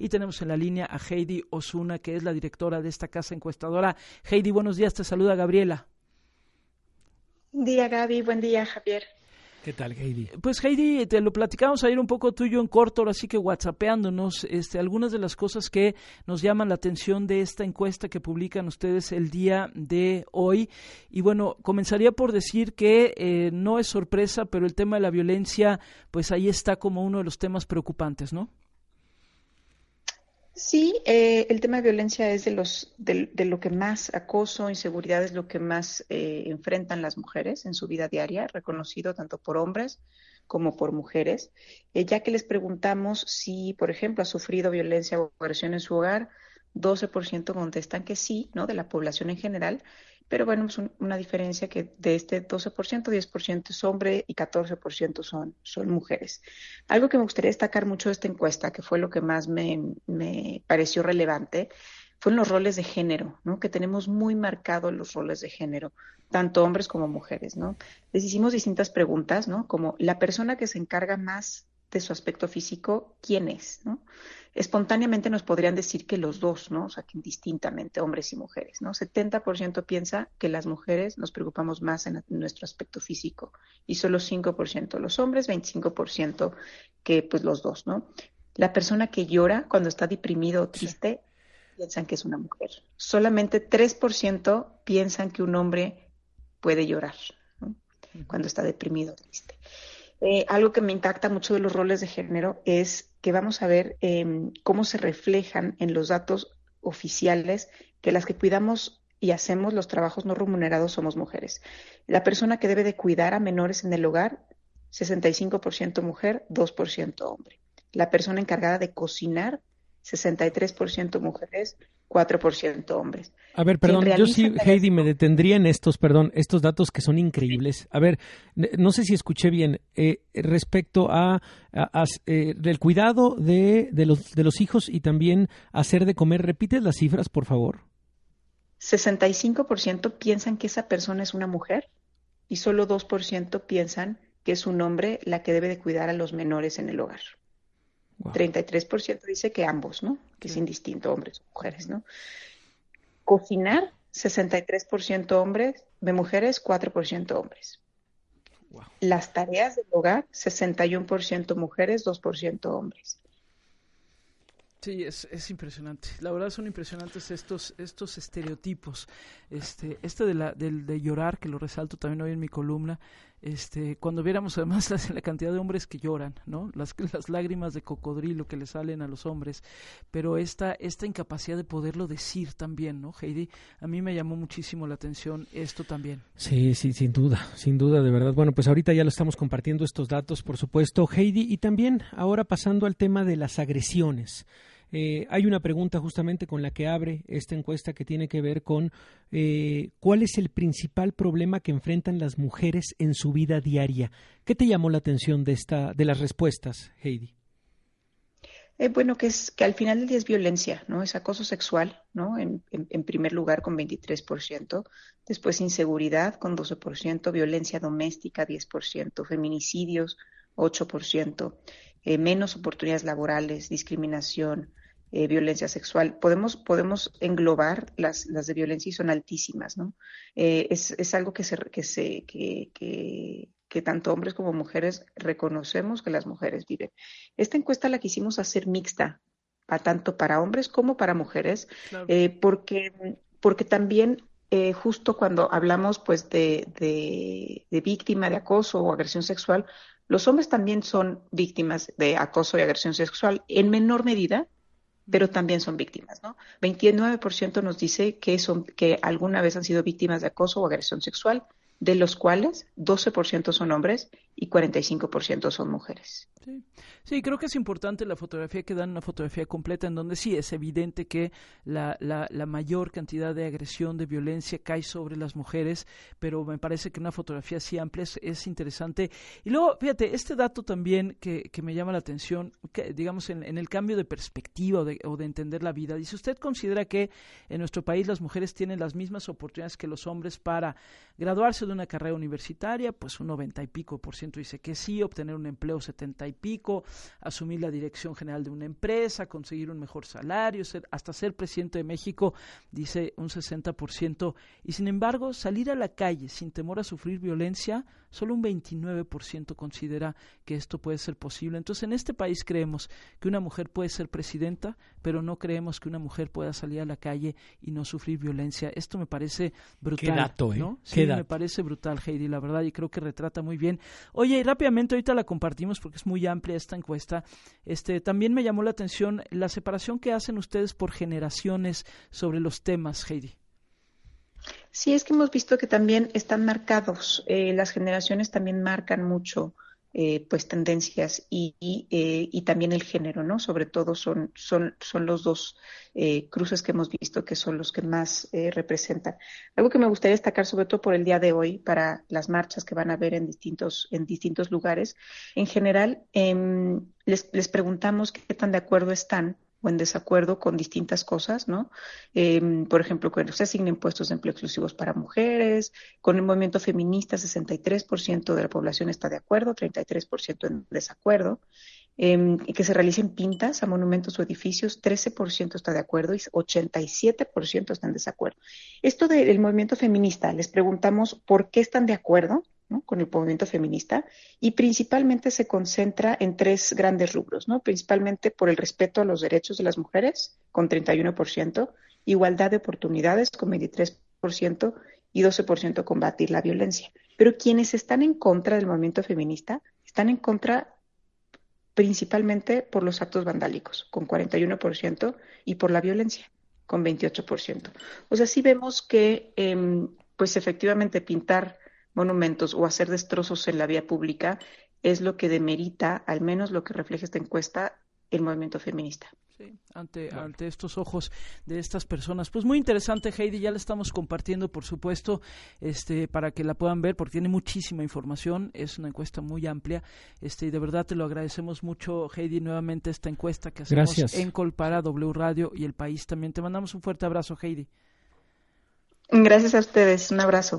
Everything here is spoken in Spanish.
y tenemos en la línea a Heidi Osuna, que es la directora de esta casa encuestadora. Heidi, buenos días, te saluda Gabriela. Buen día, Gaby, buen día, Javier. ¿Qué tal, Heidi? Pues Heidi, te lo platicamos ayer un poco tuyo en corto, así que whatsappeándonos, este, algunas de las cosas que nos llaman la atención de esta encuesta que publican ustedes el día de hoy. Y bueno, comenzaría por decir que eh, no es sorpresa, pero el tema de la violencia, pues ahí está como uno de los temas preocupantes, ¿no? Sí, eh, el tema de violencia es de, los, de, lo que más acoso, inseguridad es lo que más eh, enfrentan las mujeres en su vida diaria, reconocido tanto por hombres como por mujeres. Eh, ya que les preguntamos si, por ejemplo, ha sufrido violencia o agresión en su hogar, 12% contestan que sí, ¿no? De la población en general, pero bueno, es una diferencia que de este 12%, 10% es hombre y 14% son, son mujeres. Algo que me gustaría destacar mucho de esta encuesta, que fue lo que más me, me pareció relevante, fueron los roles de género, ¿no? Que tenemos muy marcados los roles de género, tanto hombres como mujeres, ¿no? Les hicimos distintas preguntas, ¿no? Como la persona que se encarga más de su aspecto físico, ¿quién es? ¿no? Espontáneamente nos podrían decir que los dos, ¿no? O sea, que indistintamente, hombres y mujeres, ¿no? 70% piensa que las mujeres nos preocupamos más en, nuestro aspecto físico y solo 5% los hombres, 25% que pues los dos, ¿no? La persona que llora cuando está deprimido o triste piensan que es una mujer. Solamente 3% piensan que un hombre puede llorar, ¿no? Cuando está deprimido o triste. Eh, algo que me impacta mucho de los roles de género es que vamos a ver em, cómo se reflejan en los datos oficiales que las que cuidamos y hacemos los trabajos no remunerados somos mujeres. La persona que debe de cuidar a menores en el hogar, 65% mujer, 2% hombre. La persona encargada de cocinar, 63% mujeres, 4% hombres. A ver, perdón, yo sí, Heidi, me detendría en estos, perdón, estos datos que son increíbles. A ver, no sé si escuché bien, eh, respecto a, eh, del cuidado de, de, los, de los hijos y también hacer de comer, ¿repites las cifras, por favor? 65% piensan que esa persona es una mujer y solo 2% piensan que es un hombre la que debe de cuidar a los menores en el hogar. 33% dice que ambos, ¿no? Que es indistinto, hombres o mujeres, ¿no? Cocinar, 63% hombres, de mujeres, 4% hombres. Las tareas del hogar, 61% mujeres, 2% hombres. Sí, es, es, impresionante. La verdad son impresionantes estos estos estereotipos. Este este de la del de llorar que lo resalto también hoy en mi columna este, cuando viéramos además la, cantidad de hombres que lloran, ¿no? Las, las lágrimas de cocodrilo que le salen a los hombres, pero esta, esta incapacidad de poderlo decir también, ¿no, Heidi? A mí me llamó muchísimo la atención esto también. Sí, sí, sin duda, sin duda, de verdad. Bueno, pues ahorita ya lo estamos compartiendo estos datos, por supuesto, Heidi, y también ahora pasando al tema de las agresiones. Eh, hay una pregunta justamente con la que abre esta encuesta que tiene que ver con eh, cuál es el principal problema que enfrentan las mujeres en su vida diaria. ¿Qué te llamó la atención de esta, de las respuestas, Heidi? Eh, bueno, que es que al final del día es violencia, ¿no? Es acoso sexual, ¿no? En, en, primer lugar con 23%, después inseguridad con 12%, violencia doméstica 10%, feminicidios 8%, menos oportunidades laborales, discriminación, eh, violencia sexual. Podemos, podemos englobar las, las de violencia y son altísimas, ¿no? Eh, es, es, algo que, se, que, se, que, que, tanto hombres como mujeres reconocemos que las mujeres viven. Esta encuesta la quisimos hacer mixta, a tanto para hombres como para mujeres, eh, porque, porque también justo cuando hablamos pues de, de, de, víctima de acoso o agresión sexual, los hombres también son víctimas de acoso y agresión sexual en menor medida, pero también son víctimas, ¿no? 29% nos dice que son que alguna vez han sido víctimas de acoso o agresión sexual, de los cuales 12% son hombres y 45% son mujeres. Sí. sí, creo que es importante la fotografía que dan una fotografía completa en donde sí es evidente que la, la, la, mayor cantidad de agresión, de violencia cae sobre las mujeres, pero me parece que una fotografía así amplia es, interesante. Y luego, fíjate, este dato también que, que me llama la atención, que, digamos, en, en, el cambio de perspectiva o de, o de entender la vida, dice, ¿usted considera que en nuestro país las mujeres tienen las mismas oportunidades que los hombres para graduarse de una carrera universitaria? Pues un noventa y pico por ciento 60% dice que sí, obtener un empleo 70 y pico, asumir la dirección general de una empresa, conseguir un mejor salario, hasta ser presidente de México, dice un 60%, y sin embargo salir a la calle sin temor a sufrir violencia, solo un 29% considera que esto puede ser posible. Entonces en este país creemos que una mujer puede ser presidenta, pero no creemos que una mujer pueda salir a la calle y no sufrir violencia. Esto me parece brutal. Qué dato, ¿eh? ¿no? Sí, me parece brutal, Heidi, la verdad, y creo que retrata muy bien. Oye, y rápidamente ahorita la compartimos porque es muy amplia esta encuesta. Este, también me llamó la atención la separación que hacen ustedes por generaciones sobre los temas, Heidi. Sí, es que hemos visto que también están marcados, eh, las generaciones también marcan mucho eh, pues tendencias y, eh, y, también el género, ¿no? Sobre todo son, son, son los dos eh, cruces que hemos visto que son los que más representan. Algo que me gustaría destacar, sobre todo por el día de hoy, para las marchas que van a haber en distintos, en distintos lugares, en general, em, les, les preguntamos qué tan de acuerdo están o en desacuerdo con distintas cosas, ¿no? Em, por ejemplo, cuando se asignen puestos de empleo exclusivos para mujeres, con el movimiento feminista, 63% de la población está de acuerdo, 33% en desacuerdo, eh, que se realicen pintas a monumentos o edificios, 13% está de acuerdo y 87% está en desacuerdo. Esto del movimiento feminista, les preguntamos por qué están de acuerdo, con el movimiento feminista y principalmente se concentra en tres grandes rubros, ¿no? principalmente por el respeto a los derechos de las mujeres, con 31%, igualdad de oportunidades, con 23%, y 12% combatir la violencia. Pero quienes están en contra del movimiento feminista están en contra principalmente por los actos vandálicos, con 41%, y por la violencia, con 28%. O sea, sí vemos que, em, pues efectivamente, pintar monumentos o hacer destrozos en la vía pública es lo que demerita, al menos lo que refleja esta encuesta, el movimiento feminista. Sí, ante, ante estos ojos de estas personas. Pues muy interesante, Heidi, ya la estamos compartiendo, por supuesto, este, para que la puedan ver, porque tiene muchísima información, es una encuesta muy amplia, este, y de verdad te lo agradecemos mucho, Heidi, nuevamente esta encuesta que hacemos en Colpara, W Radio y El País también. Te mandamos un fuerte abrazo, Heidi. Gracias a ustedes, un abrazo.